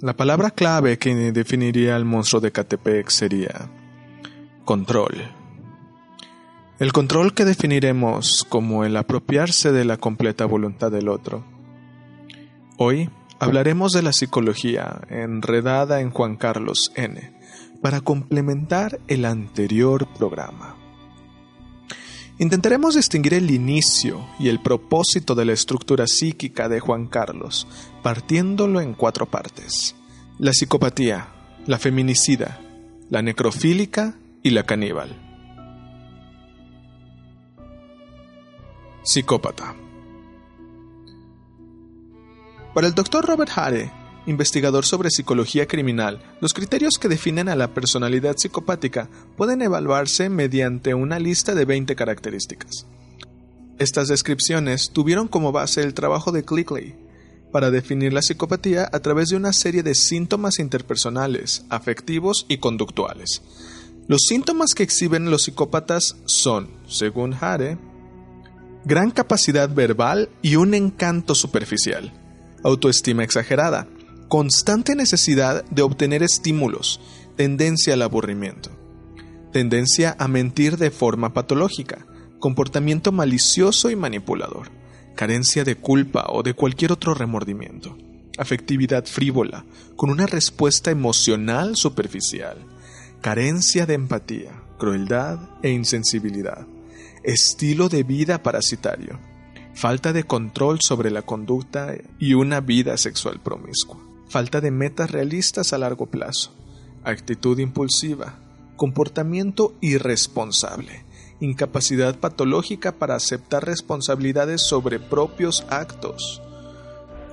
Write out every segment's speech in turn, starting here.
La palabra clave que definiría al monstruo de Catepec sería control. El control que definiremos como el apropiarse de la completa voluntad del otro. Hoy hablaremos de la psicología enredada en Juan Carlos N para complementar el anterior programa. Intentaremos distinguir el inicio y el propósito de la estructura psíquica de Juan Carlos, partiéndolo en cuatro partes. La psicopatía, la feminicida, la necrofílica y la caníbal. Psicópata. Para el doctor Robert Hare, investigador sobre psicología criminal, los criterios que definen a la personalidad psicopática pueden evaluarse mediante una lista de 20 características. Estas descripciones tuvieron como base el trabajo de Clickley para definir la psicopatía a través de una serie de síntomas interpersonales, afectivos y conductuales. Los síntomas que exhiben los psicópatas son, según Hare, gran capacidad verbal y un encanto superficial, autoestima exagerada, constante necesidad de obtener estímulos, tendencia al aburrimiento, tendencia a mentir de forma patológica, comportamiento malicioso y manipulador, carencia de culpa o de cualquier otro remordimiento, afectividad frívola, con una respuesta emocional superficial, carencia de empatía, crueldad e insensibilidad, estilo de vida parasitario, falta de control sobre la conducta y una vida sexual promiscua falta de metas realistas a largo plazo, actitud impulsiva, comportamiento irresponsable, incapacidad patológica para aceptar responsabilidades sobre propios actos,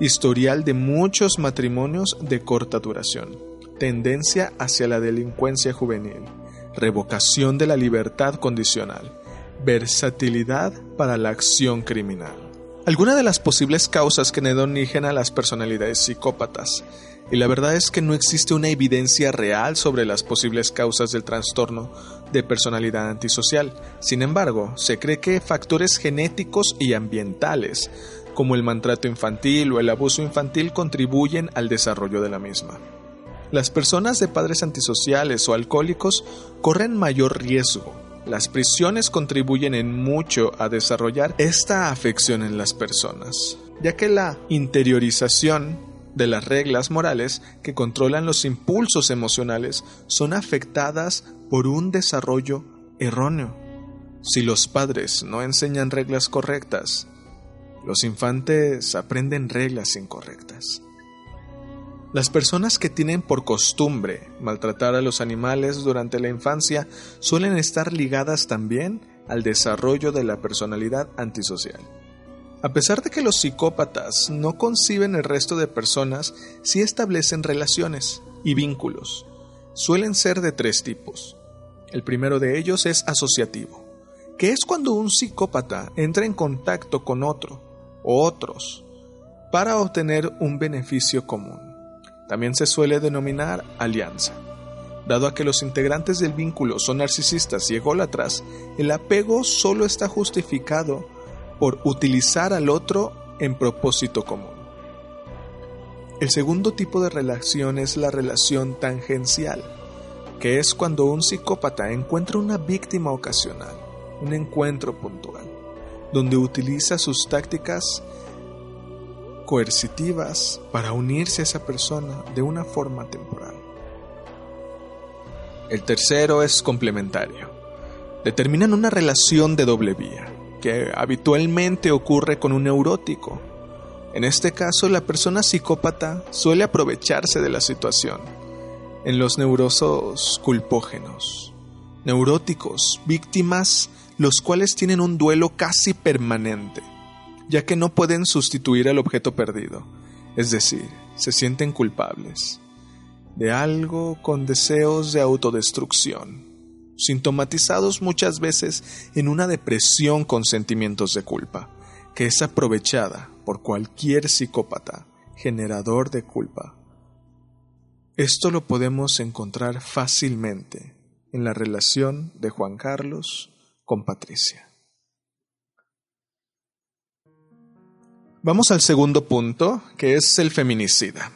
historial de muchos matrimonios de corta duración, tendencia hacia la delincuencia juvenil, revocación de la libertad condicional, versatilidad para la acción criminal. Algunas de las posibles causas que dan origen a las personalidades psicópatas, y la verdad es que no existe una evidencia real sobre las posibles causas del trastorno de personalidad antisocial. Sin embargo, se cree que factores genéticos y ambientales, como el maltrato infantil o el abuso infantil, contribuyen al desarrollo de la misma. Las personas de padres antisociales o alcohólicos corren mayor riesgo las prisiones contribuyen en mucho a desarrollar esta afección en las personas, ya que la interiorización de las reglas morales que controlan los impulsos emocionales son afectadas por un desarrollo erróneo. Si los padres no enseñan reglas correctas, los infantes aprenden reglas incorrectas. Las personas que tienen por costumbre maltratar a los animales durante la infancia suelen estar ligadas también al desarrollo de la personalidad antisocial. A pesar de que los psicópatas no conciben el resto de personas, sí establecen relaciones y vínculos. Suelen ser de tres tipos. El primero de ellos es asociativo, que es cuando un psicópata entra en contacto con otro o otros para obtener un beneficio común. También se suele denominar alianza. Dado a que los integrantes del vínculo son narcisistas y ególatras, el apego solo está justificado por utilizar al otro en propósito común. El segundo tipo de relación es la relación tangencial, que es cuando un psicópata encuentra una víctima ocasional, un encuentro puntual, donde utiliza sus tácticas coercitivas para unirse a esa persona de una forma temporal. El tercero es complementario. Determinan una relación de doble vía, que habitualmente ocurre con un neurótico. En este caso, la persona psicópata suele aprovecharse de la situación. En los neurosos culpógenos, neuróticos, víctimas, los cuales tienen un duelo casi permanente ya que no pueden sustituir al objeto perdido, es decir, se sienten culpables de algo con deseos de autodestrucción, sintomatizados muchas veces en una depresión con sentimientos de culpa, que es aprovechada por cualquier psicópata generador de culpa. Esto lo podemos encontrar fácilmente en la relación de Juan Carlos con Patricia. Vamos al segundo punto, que es el feminicida.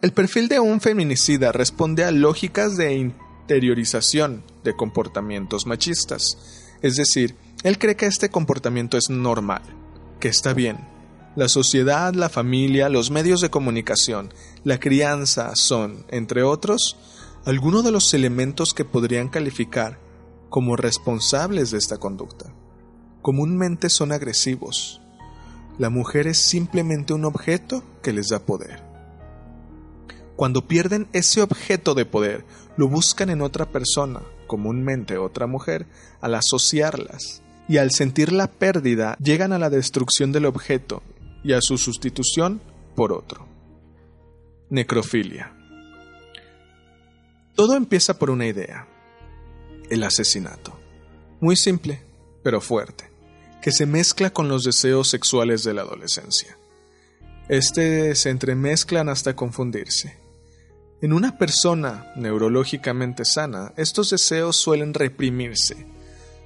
El perfil de un feminicida responde a lógicas de interiorización de comportamientos machistas, es decir, él cree que este comportamiento es normal, que está bien. La sociedad, la familia, los medios de comunicación, la crianza son, entre otros, algunos de los elementos que podrían calificar como responsables de esta conducta. Comúnmente son agresivos. La mujer es simplemente un objeto que les da poder. Cuando pierden ese objeto de poder, lo buscan en otra persona, comúnmente otra mujer, al asociarlas. Y al sentir la pérdida, llegan a la destrucción del objeto y a su sustitución por otro. Necrofilia. Todo empieza por una idea. El asesinato. Muy simple, pero fuerte, que se mezcla con los deseos sexuales de la adolescencia. Este se entremezclan hasta confundirse. En una persona neurológicamente sana, estos deseos suelen reprimirse.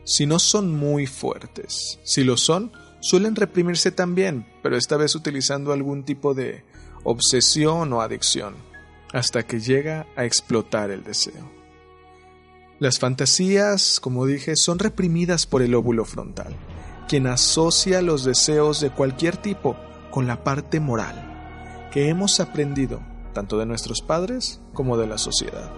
Si no son muy fuertes, si lo son, suelen reprimirse también, pero esta vez utilizando algún tipo de obsesión o adicción hasta que llega a explotar el deseo. Las fantasías, como dije, son reprimidas por el óvulo frontal, quien asocia los deseos de cualquier tipo con la parte moral, que hemos aprendido tanto de nuestros padres como de la sociedad.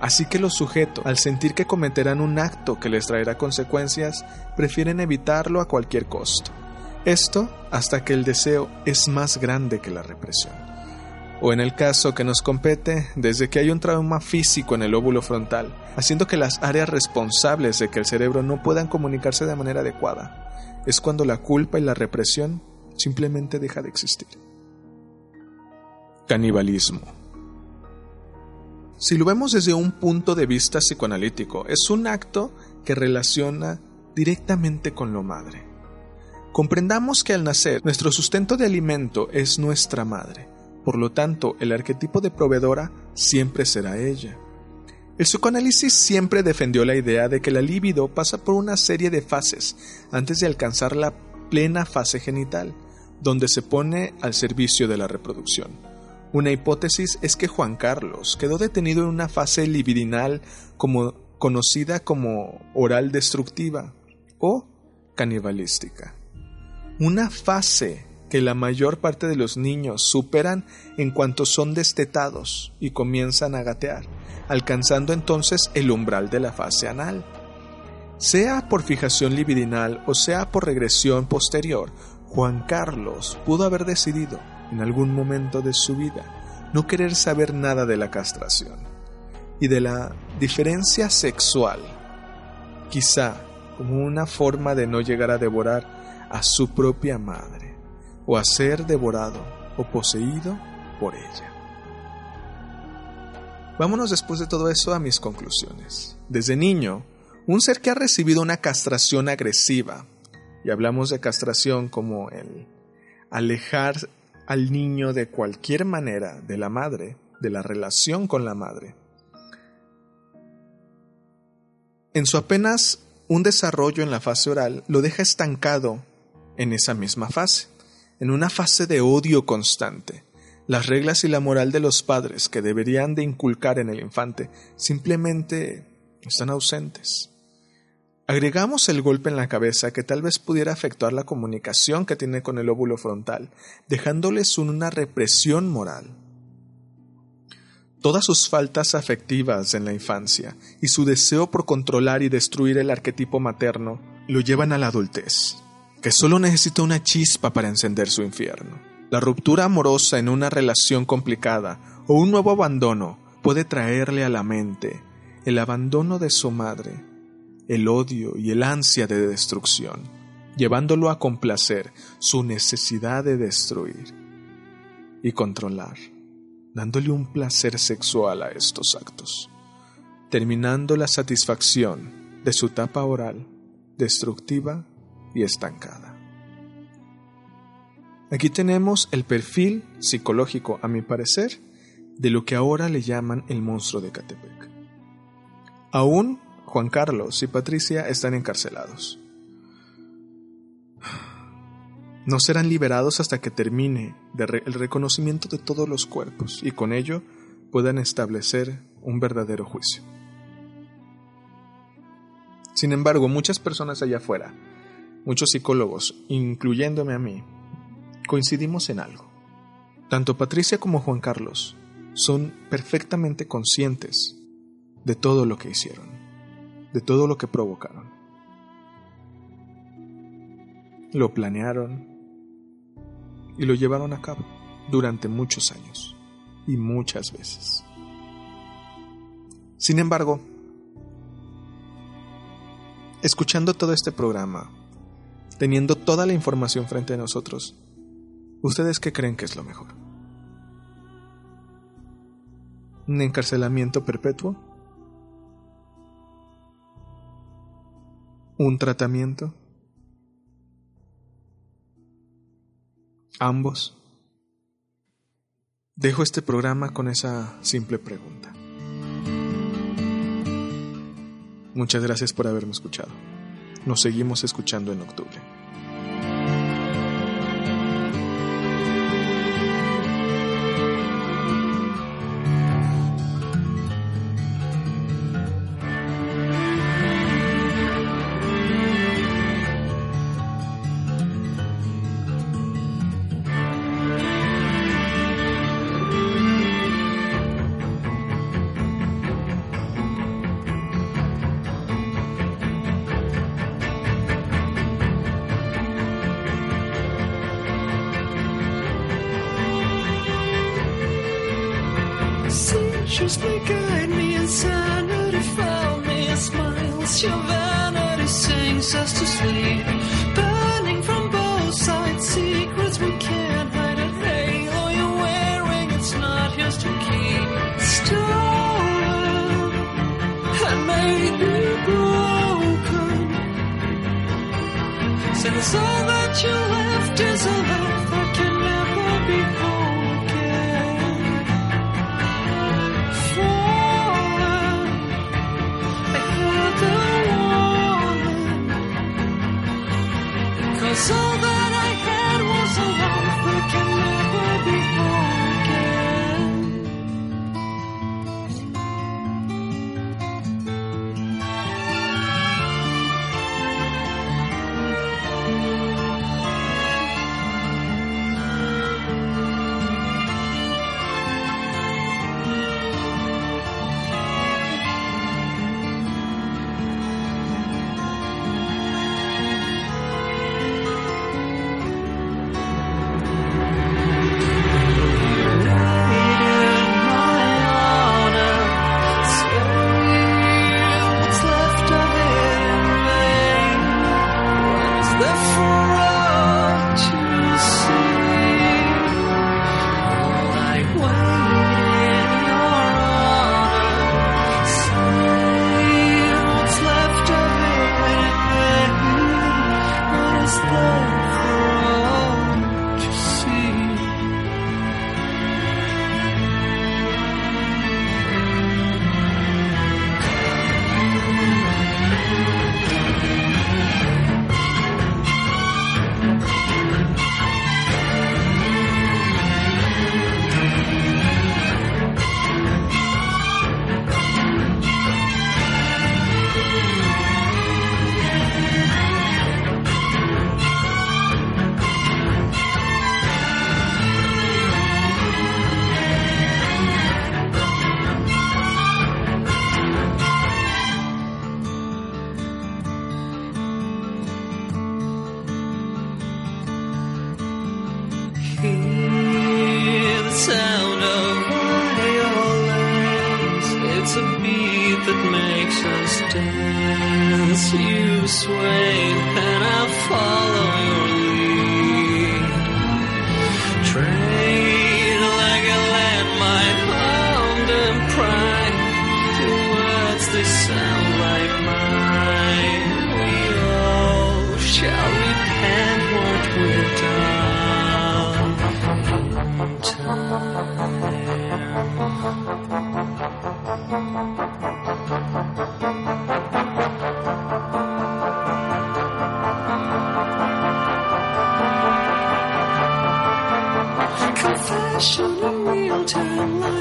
Así que los sujetos, al sentir que cometerán un acto que les traerá consecuencias, prefieren evitarlo a cualquier costo. Esto hasta que el deseo es más grande que la represión o en el caso que nos compete, desde que hay un trauma físico en el óvulo frontal, haciendo que las áreas responsables de que el cerebro no puedan comunicarse de manera adecuada, es cuando la culpa y la represión simplemente deja de existir. Canibalismo. Si lo vemos desde un punto de vista psicoanalítico, es un acto que relaciona directamente con lo madre. Comprendamos que al nacer, nuestro sustento de alimento es nuestra madre por lo tanto, el arquetipo de proveedora siempre será ella. El psicoanálisis siempre defendió la idea de que la libido pasa por una serie de fases antes de alcanzar la plena fase genital, donde se pone al servicio de la reproducción. Una hipótesis es que Juan Carlos quedó detenido en una fase libidinal como, conocida como oral destructiva o canibalística. Una fase que la mayor parte de los niños superan en cuanto son destetados y comienzan a gatear, alcanzando entonces el umbral de la fase anal. Sea por fijación libidinal o sea por regresión posterior, Juan Carlos pudo haber decidido, en algún momento de su vida, no querer saber nada de la castración y de la diferencia sexual, quizá como una forma de no llegar a devorar a su propia madre o a ser devorado o poseído por ella. Vámonos después de todo eso a mis conclusiones. Desde niño, un ser que ha recibido una castración agresiva, y hablamos de castración como el alejar al niño de cualquier manera de la madre, de la relación con la madre. En su apenas un desarrollo en la fase oral lo deja estancado en esa misma fase en una fase de odio constante. Las reglas y la moral de los padres que deberían de inculcar en el infante simplemente están ausentes. Agregamos el golpe en la cabeza que tal vez pudiera afectar la comunicación que tiene con el óvulo frontal, dejándoles una represión moral. Todas sus faltas afectivas en la infancia y su deseo por controlar y destruir el arquetipo materno lo llevan a la adultez que solo necesita una chispa para encender su infierno. La ruptura amorosa en una relación complicada o un nuevo abandono puede traerle a la mente el abandono de su madre, el odio y el ansia de destrucción, llevándolo a complacer su necesidad de destruir y controlar, dándole un placer sexual a estos actos, terminando la satisfacción de su tapa oral destructiva y estancada. Aquí tenemos el perfil psicológico, a mi parecer, de lo que ahora le llaman el monstruo de Catepec. Aún Juan Carlos y Patricia están encarcelados. No serán liberados hasta que termine el reconocimiento de todos los cuerpos y con ello puedan establecer un verdadero juicio. Sin embargo, muchas personas allá afuera, muchos psicólogos, incluyéndome a mí, coincidimos en algo. Tanto Patricia como Juan Carlos son perfectamente conscientes de todo lo que hicieron, de todo lo que provocaron. Lo planearon y lo llevaron a cabo durante muchos años y muchas veces. Sin embargo, escuchando todo este programa, teniendo toda la información frente a nosotros, ¿ustedes qué creen que es lo mejor? ¿Un encarcelamiento perpetuo? ¿Un tratamiento? ¿Ambos? Dejo este programa con esa simple pregunta. Muchas gracias por haberme escuchado. Nos seguimos escuchando en octubre. fast asleep, burning from both sides, secrets we can't hide it. Hey, all you're wearing, it's not yours to keep. Stolen and maybe broken. Since all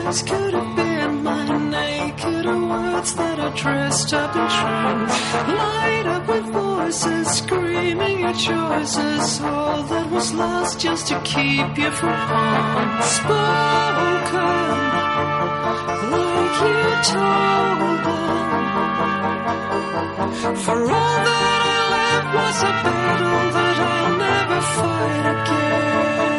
could have been my naked words that are dressed up in trance. Light up with voices screaming your choices, all that was lost just to keep you from unspoken. Like you told them. For all that I left was a battle that I'll never fight again.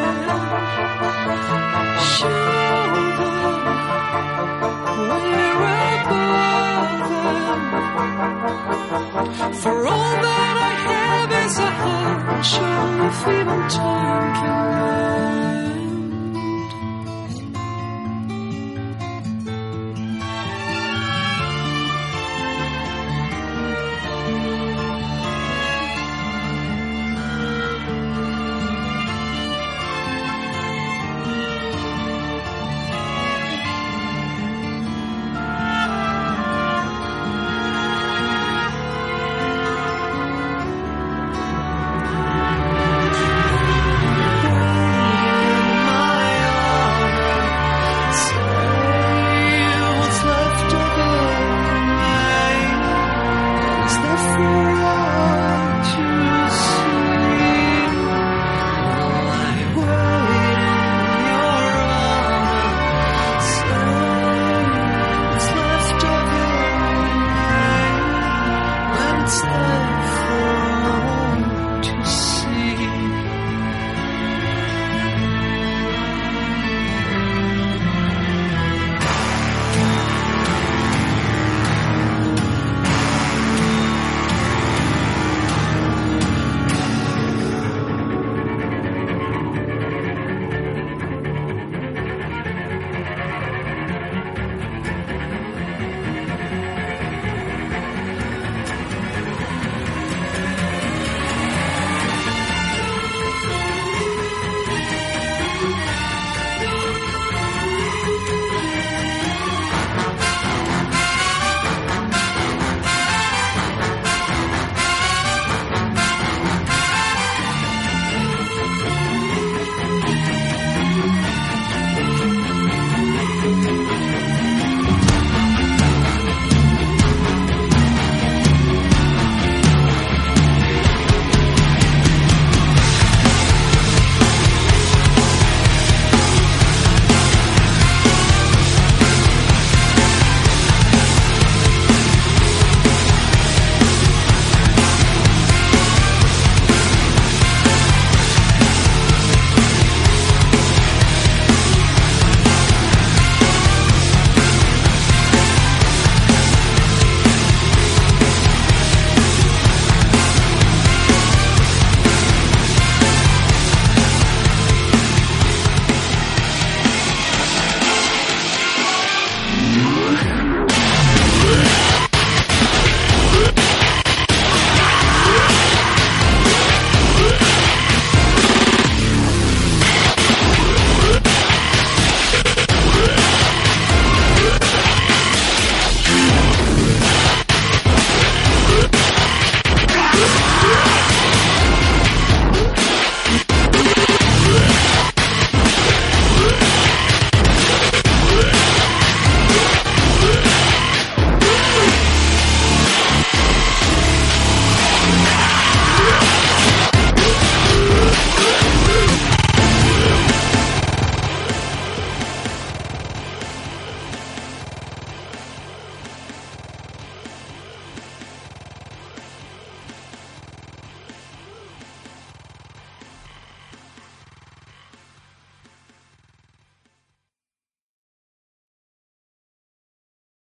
freedom to